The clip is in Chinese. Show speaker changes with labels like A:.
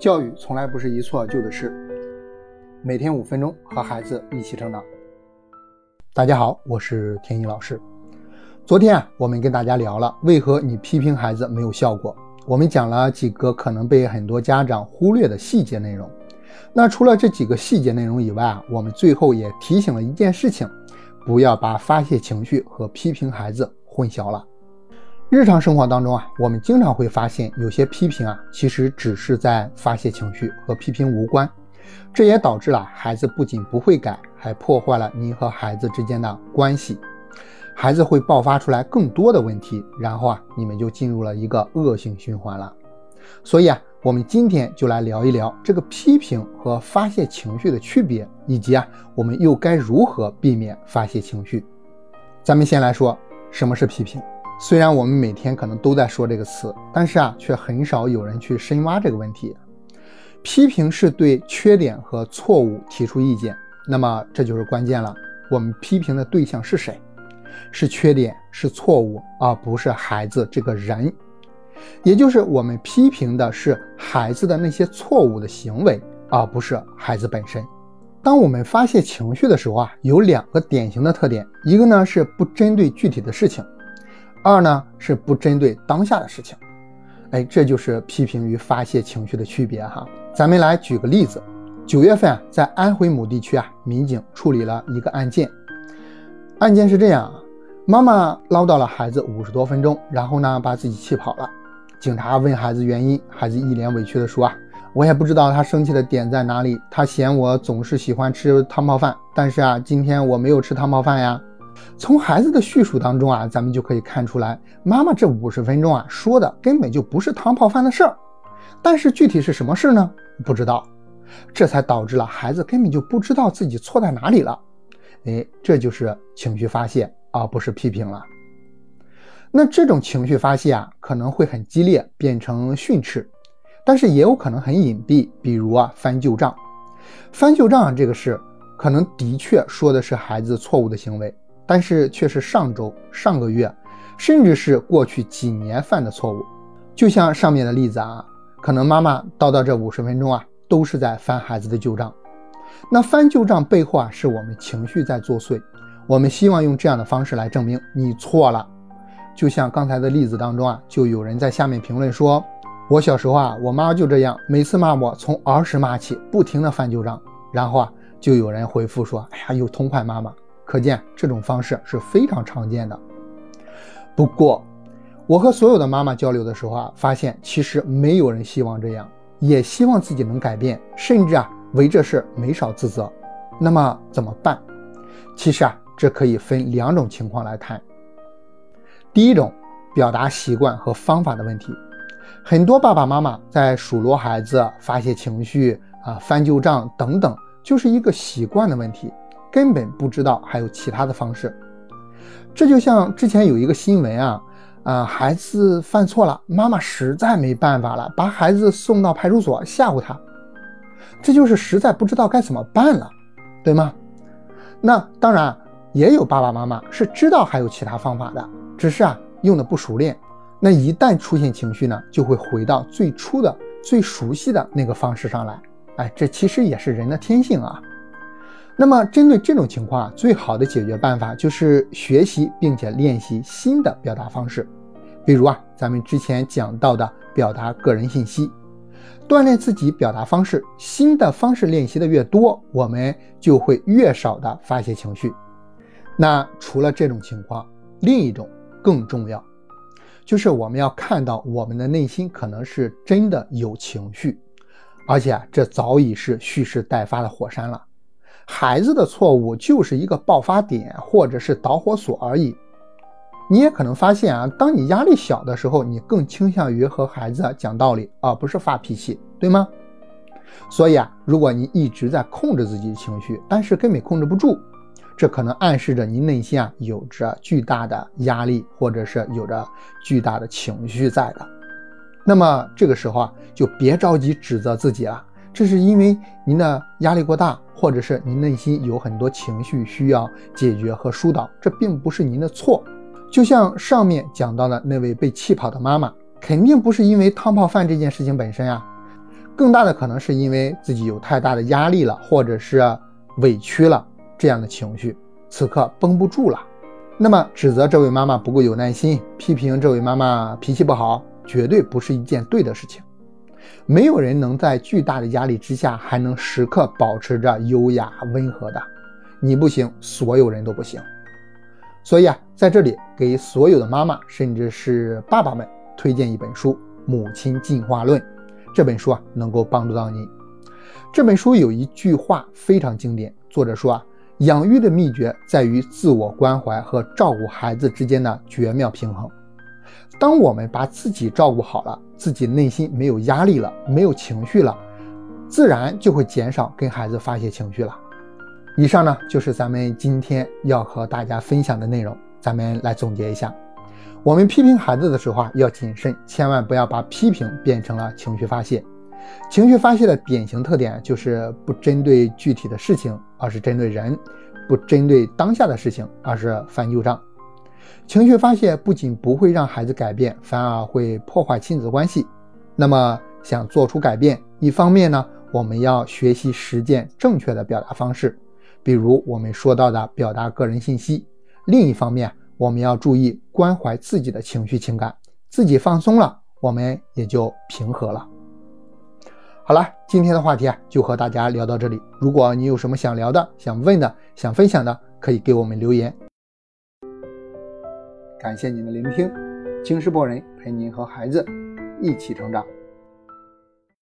A: 教育从来不是一蹴而就的事，每天五分钟和孩子一起成长。大家好，我是天一老师。昨天啊，我们跟大家聊了为何你批评孩子没有效果，我们讲了几个可能被很多家长忽略的细节内容。那除了这几个细节内容以外啊，我们最后也提醒了一件事情，不要把发泄情绪和批评孩子混淆了。日常生活当中啊，我们经常会发现有些批评啊，其实只是在发泄情绪，和批评无关。这也导致了孩子不仅不会改，还破坏了你和孩子之间的关系。孩子会爆发出来更多的问题，然后啊，你们就进入了一个恶性循环了。所以啊，我们今天就来聊一聊这个批评和发泄情绪的区别，以及啊，我们又该如何避免发泄情绪。咱们先来说什么是批评。虽然我们每天可能都在说这个词，但是啊，却很少有人去深挖这个问题。批评是对缺点和错误提出意见，那么这就是关键了。我们批评的对象是谁？是缺点，是错误，而不是孩子这个人。也就是我们批评的是孩子的那些错误的行为，而不是孩子本身。当我们发泄情绪的时候啊，有两个典型的特点，一个呢是不针对具体的事情。二呢是不针对当下的事情，哎，这就是批评与发泄情绪的区别哈。咱们来举个例子，九月份啊，在安徽某地区啊，民警处理了一个案件。案件是这样啊，妈妈唠叨了孩子五十多分钟，然后呢把自己气跑了。警察问孩子原因，孩子一脸委屈的说啊，我也不知道他生气的点在哪里，他嫌我总是喜欢吃汤泡饭，但是啊，今天我没有吃汤泡饭呀。从孩子的叙述当中啊，咱们就可以看出来，妈妈这五十分钟啊说的根本就不是汤泡饭的事儿，但是具体是什么事呢？不知道，这才导致了孩子根本就不知道自己错在哪里了。哎，这就是情绪发泄，而不是批评了。那这种情绪发泄啊，可能会很激烈，变成训斥，但是也有可能很隐蔽，比如啊翻旧账。翻旧账这个事，可能的确说的是孩子错误的行为。但是却是上周、上个月，甚至是过去几年犯的错误。就像上面的例子啊，可能妈妈叨叨这五十分钟啊，都是在翻孩子的旧账。那翻旧账背后啊，是我们情绪在作祟。我们希望用这样的方式来证明你错了。就像刚才的例子当中啊，就有人在下面评论说：“我小时候啊，我妈就这样，每次骂我从儿时骂起，不停的翻旧账。”然后啊，就有人回复说：“哎呀，有同款妈妈。”可见这种方式是非常常见的。不过，我和所有的妈妈交流的时候啊，发现其实没有人希望这样，也希望自己能改变，甚至啊为这事没少自责。那么怎么办？其实啊，这可以分两种情况来谈。第一种，表达习惯和方法的问题。很多爸爸妈妈在数落孩子、发泄情绪啊、翻旧账等等，就是一个习惯的问题。根本不知道还有其他的方式，这就像之前有一个新闻啊，啊，孩子犯错了，妈妈实在没办法了，把孩子送到派出所吓唬他，这就是实在不知道该怎么办了，对吗？那当然也有爸爸妈妈是知道还有其他方法的，只是啊用的不熟练，那一旦出现情绪呢，就会回到最初的最熟悉的那个方式上来，哎，这其实也是人的天性啊。那么，针对这种情况啊，最好的解决办法就是学习并且练习新的表达方式，比如啊，咱们之前讲到的表达个人信息，锻炼自己表达方式。新的方式练习的越多，我们就会越少的发泄情绪。那除了这种情况，另一种更重要，就是我们要看到我们的内心可能是真的有情绪，而且啊这早已是蓄势待发的火山了。孩子的错误就是一个爆发点或者是导火索而已。你也可能发现啊，当你压力小的时候，你更倾向于和孩子讲道理，而不是发脾气，对吗？所以啊，如果你一直在控制自己的情绪，但是根本控制不住，这可能暗示着你内心啊有着巨大的压力，或者是有着巨大的情绪在的。那么这个时候啊，就别着急指责自己了，这是因为您的压力过大。或者是您内心有很多情绪需要解决和疏导，这并不是您的错。就像上面讲到的那位被气跑的妈妈，肯定不是因为汤泡饭这件事情本身啊，更大的可能是因为自己有太大的压力了，或者是委屈了这样的情绪，此刻绷不住了。那么指责这位妈妈不够有耐心，批评这位妈妈脾气不好，绝对不是一件对的事情。没有人能在巨大的压力之下还能时刻保持着优雅温和的，你不行，所有人都不行。所以啊，在这里给所有的妈妈，甚至是爸爸们推荐一本书《母亲进化论》。这本书啊，能够帮助到您。这本书有一句话非常经典，作者说啊，养育的秘诀在于自我关怀和照顾孩子之间的绝妙平衡。当我们把自己照顾好了，自己内心没有压力了，没有情绪了，自然就会减少跟孩子发泄情绪了。以上呢，就是咱们今天要和大家分享的内容。咱们来总结一下，我们批评孩子的时候啊，要谨慎，千万不要把批评变成了情绪发泄。情绪发泄的典型特点就是不针对具体的事情，而是针对人；不针对当下的事情，而是翻旧账。情绪发泄不仅不会让孩子改变，反而会破坏亲子关系。那么，想做出改变，一方面呢，我们要学习实践正确的表达方式。比如我们说到的表达个人信息，另一方面，我们要注意关怀自己的情绪情感，自己放松了，我们也就平和了。好了，今天的话题啊，就和大家聊到这里。如果你有什么想聊的、想问的、想分享的，可以给我们留言。感谢您的聆听，京师博人陪您和孩子一起成长。